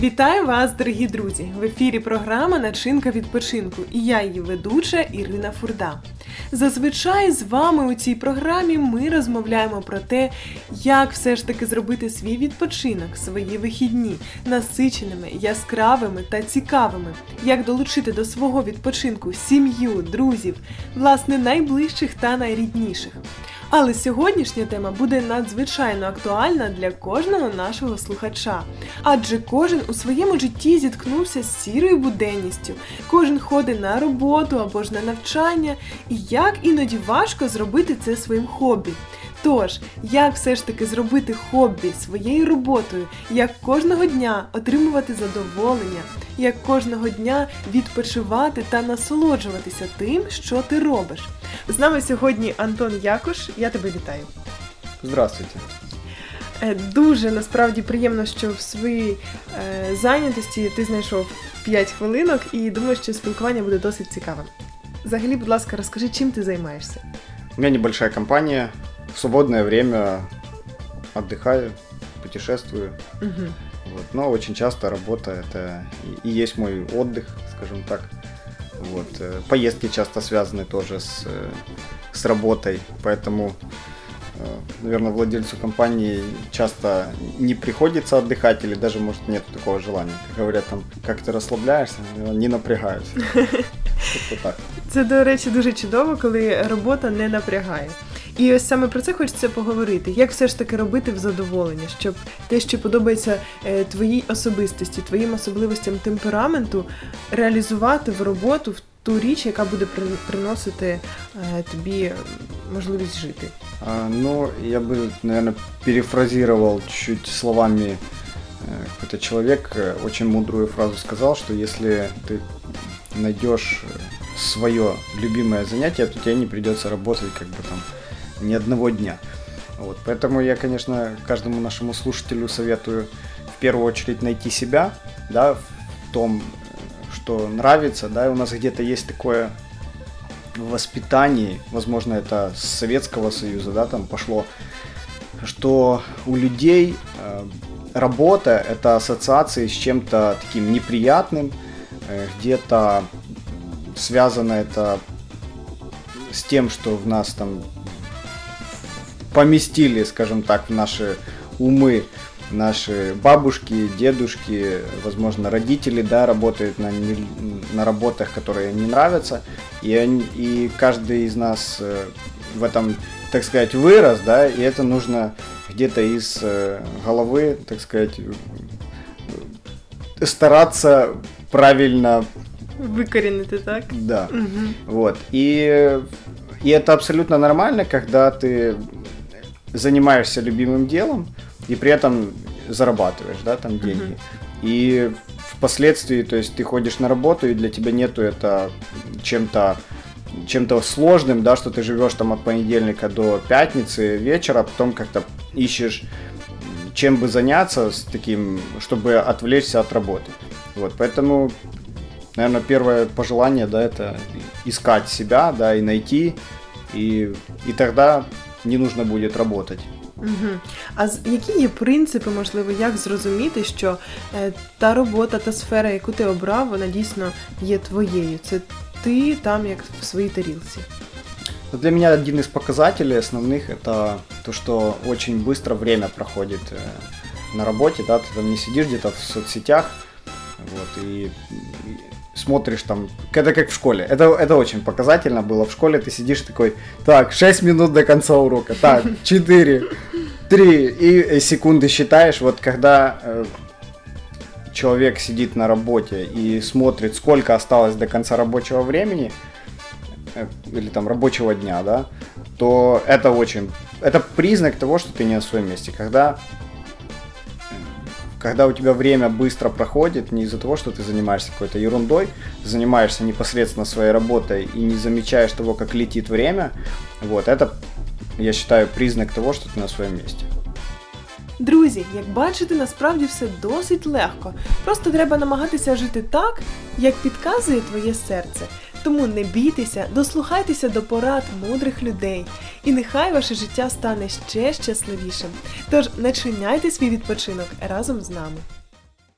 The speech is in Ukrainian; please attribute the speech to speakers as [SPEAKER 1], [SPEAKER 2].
[SPEAKER 1] Вітаю вас, дорогі друзі! В ефірі програма Начинка відпочинку і я її ведуча Ірина Фурда. Зазвичай з вами у цій програмі ми розмовляємо про те, як все ж таки зробити свій відпочинок, свої вихідні насиченими, яскравими та цікавими, як долучити до свого відпочинку сім'ю, друзів, власне, найближчих та найрідніших. Але сьогоднішня тема буде надзвичайно актуальна для кожного нашого слухача, адже кожен у своєму житті зіткнувся з сірою буденністю, кожен ходить на роботу або ж на навчання, і як іноді важко зробити це своїм хобі. Тож, як все ж таки зробити хобі своєю роботою, як кожного дня отримувати задоволення, як кожного дня відпочивати та насолоджуватися тим, що ти робиш. З нами сьогодні Антон Якуш. Я тебе вітаю.
[SPEAKER 2] Здравствуйте.
[SPEAKER 1] Е, Дуже насправді приємно, що в своїй е, зайнятості ти знайшов 5 хвилинок і думаю, що спілкування буде досить цікавим. Взагалі, будь ласка, розкажи, чим ти займаєшся?
[SPEAKER 2] У меня небольшая компания. В свободное время отдыхаю, путешествую.
[SPEAKER 1] Угу.
[SPEAKER 2] Вот. Но очень часто работа это и и есть мой отдых, скажем так. Вот. э, Поездки часто связаны тоже с, э, с работой, поэтому, наверное, владельцу компании часто не приходится отдыхать или даже, может, нет такого желания. Как говорят, там, как ты расслабляешься, не напрягаюсь. Как-то так.
[SPEAKER 1] Це, до речі, дуже чудово, коли робота не напрягає. І ось саме про це хочеться поговорити. Як все ж таки робити в задоволення, щоб те, що подобається е, твоїй особистості, твоїм особливостям темпераменту, реалізувати в роботу в ту річ, яка буде при- приносити е, тобі можливість жити.
[SPEAKER 2] А, Ну, я бы, наверное, перефразировал чуть словами э, какой-то человек, э, очень мудрую фразу сказал, что если ты найдешь свое любимое занятие, то тебе не придется работать как бы там ни одного дня. Вот, поэтому я, конечно, каждому нашему слушателю советую в первую очередь найти себя, да, в том, что нравится, да, и у нас где-то есть такое в воспитании, возможно, это с Советского Союза, да, там пошло, что у людей э, работа это ассоциации с чем-то таким неприятным, э, где-то связано это с тем, что в нас там поместили, скажем так, в наши умы наши бабушки, дедушки, возможно, родители, да, работают на, не- на работах, которые не нравятся, и, они- и каждый из нас э, в этом, так сказать, вырос, да, и это нужно где-то из э, головы, так сказать, стараться правильно,
[SPEAKER 1] Викорінити, так?
[SPEAKER 2] да,
[SPEAKER 1] Угу.
[SPEAKER 2] вот. И, и это абсолютно нормально, когда ты занимаешься любимым делом и при этом зарабатываешь, да, там деньги. И впоследствии, то есть ты ходишь на работу, и для тебя нету это чем-то чем-то сложным, да, что ты живешь там от понедельника до пятницы вечера, а потом как-то ищешь, чем бы заняться с таким, чтобы отвлечься от работы. Вот, поэтому, наверное, первое пожелание, да, это искать себя, да, и найти, и, и тогда не нужно будет работать.
[SPEAKER 1] Угу. А з- які є принципи, можливо, як зрозуміти, що е, та робота, та сфера, яку ти обрав, вона дійсно є твоєю? Це ти там, як в своїй тарілці.
[SPEAKER 2] Но для меня один из показателей основных это то, что очень быстро время проходит э, на работе, да, ты там не сидишь где-то в соцсетях, вот, и, и смотришь там, это как в школе, это, это очень показательно было, в школе ты сидишь такой, так, 6 минут до конца урока, так, 4, 3, и э, секунды считаешь, вот когда э, человек сидит на работе и смотрит, сколько осталось до конца рабочего времени, э, или там рабочего дня, да, то это очень, это признак того, что ты не на своем месте. Когда, когда у тебя время быстро проходит, не из-за того, что ты занимаешься какой-то ерундой, ты занимаешься непосредственно своей работой и не замечаешь того, как летит время, вот, это, я считаю, признак того, что ты на своем месте.
[SPEAKER 1] Друзі, як бачите, насправді все досить легко. Просто треба намагатися жити так, як підказує твоє серце. Тому не бійтеся, дослухайтеся до порад мудрих людей, і нехай ваше життя стане ще щасливішим. Тож начиняйте свій відпочинок разом з нами.